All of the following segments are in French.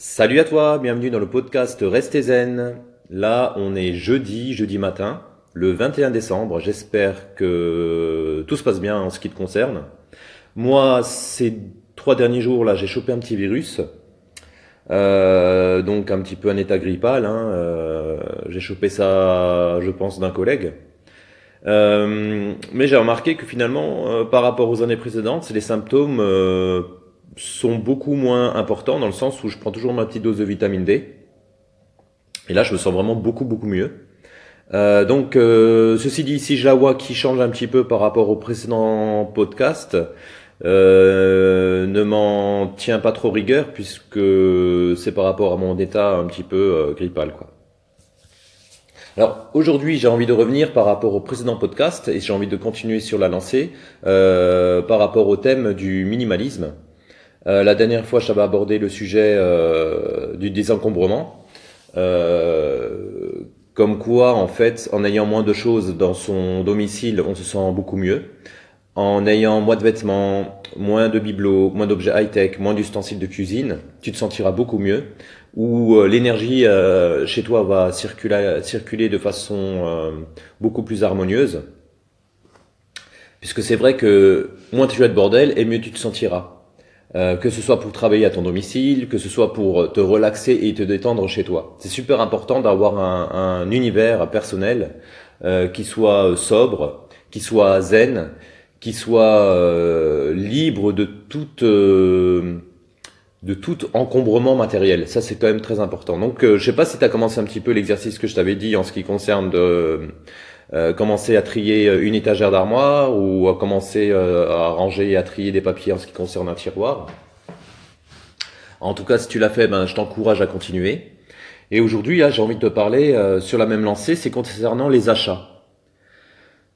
Salut à toi, bienvenue dans le podcast Restez Zen. Là, on est jeudi, jeudi matin, le 21 décembre. J'espère que tout se passe bien en ce qui te concerne. Moi, ces trois derniers jours là, j'ai chopé un petit virus. Euh, donc un petit peu un état grippal. Hein. Euh, j'ai chopé ça, je pense, d'un collègue. Euh, mais j'ai remarqué que finalement, par rapport aux années précédentes, les symptômes sont beaucoup moins importants dans le sens où je prends toujours ma petite dose de vitamine D. Et là, je me sens vraiment beaucoup, beaucoup mieux. Euh, donc, euh, ceci dit, si je la vois qui change un petit peu par rapport au précédent podcast, euh, ne m'en tient pas trop rigueur puisque c'est par rapport à mon état un petit peu grippal, quoi. Alors aujourd'hui, j'ai envie de revenir par rapport au précédent podcast et j'ai envie de continuer sur la lancée par rapport au thème du minimalisme. Euh, la dernière fois, j'avais abordé le sujet euh, du désencombrement. Euh, comme quoi, en fait, en ayant moins de choses dans son domicile, on se sent beaucoup mieux. En ayant moins de vêtements, moins de bibelots, moins d'objets high-tech, moins d'ustensiles de cuisine, tu te sentiras beaucoup mieux. Ou l'énergie chez toi va circuler, circuler de façon beaucoup plus harmonieuse. Puisque c'est vrai que moins tu as de bordel et mieux tu te sentiras. Euh, que ce soit pour travailler à ton domicile, que ce soit pour te relaxer et te détendre chez toi. C'est super important d'avoir un, un, univers personnel euh, qui soit sobre, qui soit zen, qui soit euh, libre de toute de tout encombrement matériel. Ça, c'est quand même très important. Donc, je sais pas si tu as commencé un petit peu l'exercice que je t'avais dit en ce qui concerne de euh, commencer à trier euh, une étagère d'armoire ou à commencer euh, à ranger et à trier des papiers en ce qui concerne un tiroir. En tout cas, si tu l'as fait, ben, je t'encourage à continuer. Et aujourd'hui, j'ai envie de te parler sur la même lancée, c'est concernant les achats.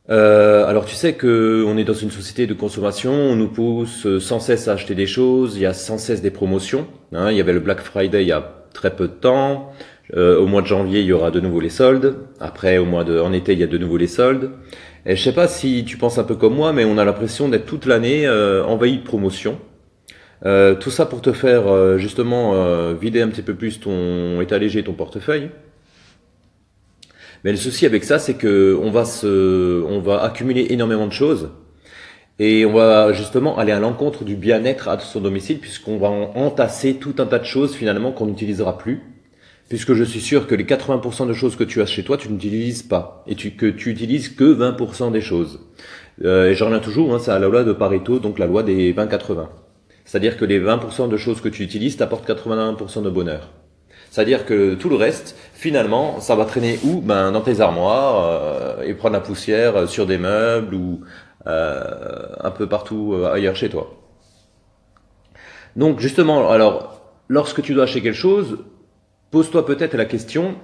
Alors tu sais que on est dans une société de consommation, on nous pousse sans cesse à acheter des choses, il y a sans cesse des promotions. Hein, il y avait le Black Friday il y a très peu de temps. Euh, au mois de janvier, il y aura de nouveau les soldes. Après, au mois de, en été, il y a de nouveau les soldes. Et je sais pas si tu penses un peu comme moi, mais on a l'impression d'être toute l'année euh, envahi de promotions. Euh, tout ça pour te faire euh, justement euh, vider un petit peu plus ton et ton portefeuille. Mais le souci avec ça, c'est que on va se, on va accumuler énormément de choses et on va justement aller à l'encontre du bien-être à son domicile puisqu'on va entasser tout un tas de choses finalement qu'on n'utilisera plus puisque je suis sûr que les 80% de choses que tu as chez toi, tu n'utilises pas, et tu, que tu utilises que 20% des choses. Euh, et j'en reviens toujours, hein, c'est à la loi de Pareto, donc la loi des 20-80. C'est-à-dire que les 20% de choses que tu utilises t'apportent 81% de bonheur. C'est-à-dire que tout le reste, finalement, ça va traîner où? Ben dans tes armoires euh, et prendre la poussière sur des meubles ou euh, un peu partout euh, ailleurs chez toi. Donc justement, alors lorsque tu dois acheter quelque chose, pose-toi peut-être la question,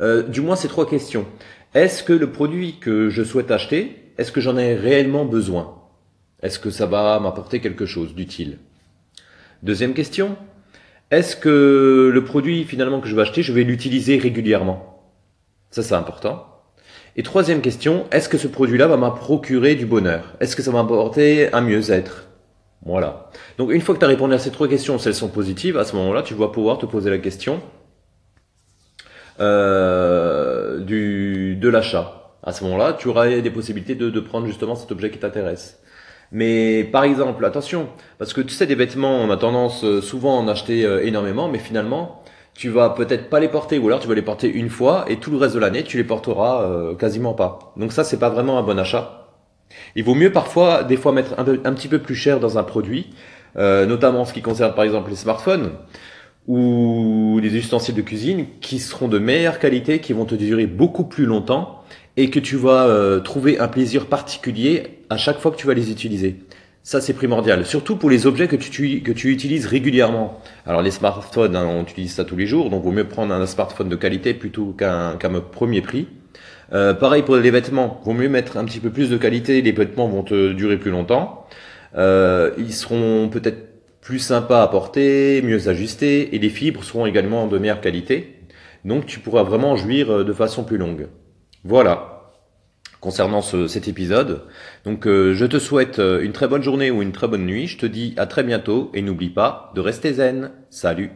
euh, du moins ces trois questions. Est-ce que le produit que je souhaite acheter, est-ce que j'en ai réellement besoin? Est-ce que ça va m'apporter quelque chose d'utile? Deuxième question, est-ce que le produit finalement que je vais acheter, je vais l'utiliser régulièrement? Ça c'est important. Et troisième question, est-ce que ce produit-là va me procurer du bonheur? Est-ce que ça va m'apporter un mieux-être? Voilà. Donc une fois que tu as répondu à ces trois questions, si elles sont positives, à ce moment-là, tu vas pouvoir te poser la question, euh, du, de l'achat. À ce moment-là, tu auras des possibilités de, de prendre justement cet objet qui t'intéresse. Mais par exemple, attention, parce que tu sais, des vêtements, on a tendance euh, souvent à en acheter euh, énormément, mais finalement, tu vas peut-être pas les porter, ou alors tu vas les porter une fois, et tout le reste de l'année, tu les porteras euh, quasiment pas. Donc ça, c'est pas vraiment un bon achat. Il vaut mieux parfois, des fois, mettre un, petit peu plus cher dans un produit, euh, notamment en ce qui concerne par exemple les smartphones ou des ustensiles de cuisine qui seront de meilleure qualité, qui vont te durer beaucoup plus longtemps et que tu vas euh, trouver un plaisir particulier à chaque fois que tu vas les utiliser. Ça, c'est primordial. Surtout pour les objets que tu, que tu utilises régulièrement. Alors, les smartphones, hein, on utilise ça tous les jours, donc vaut mieux prendre un smartphone de qualité plutôt qu'un premier prix. Euh, pareil pour les vêtements. Vaut mieux mettre un petit peu plus de qualité. Les vêtements vont te durer plus longtemps. Euh, ils seront peut-être plus sympa à porter, mieux ajusté, et les fibres seront également de meilleure qualité. Donc tu pourras vraiment jouir euh, de façon plus longue. Voilà, concernant ce, cet épisode. Donc euh, je te souhaite euh, une très bonne journée ou une très bonne nuit. Je te dis à très bientôt et n'oublie pas de rester zen. Salut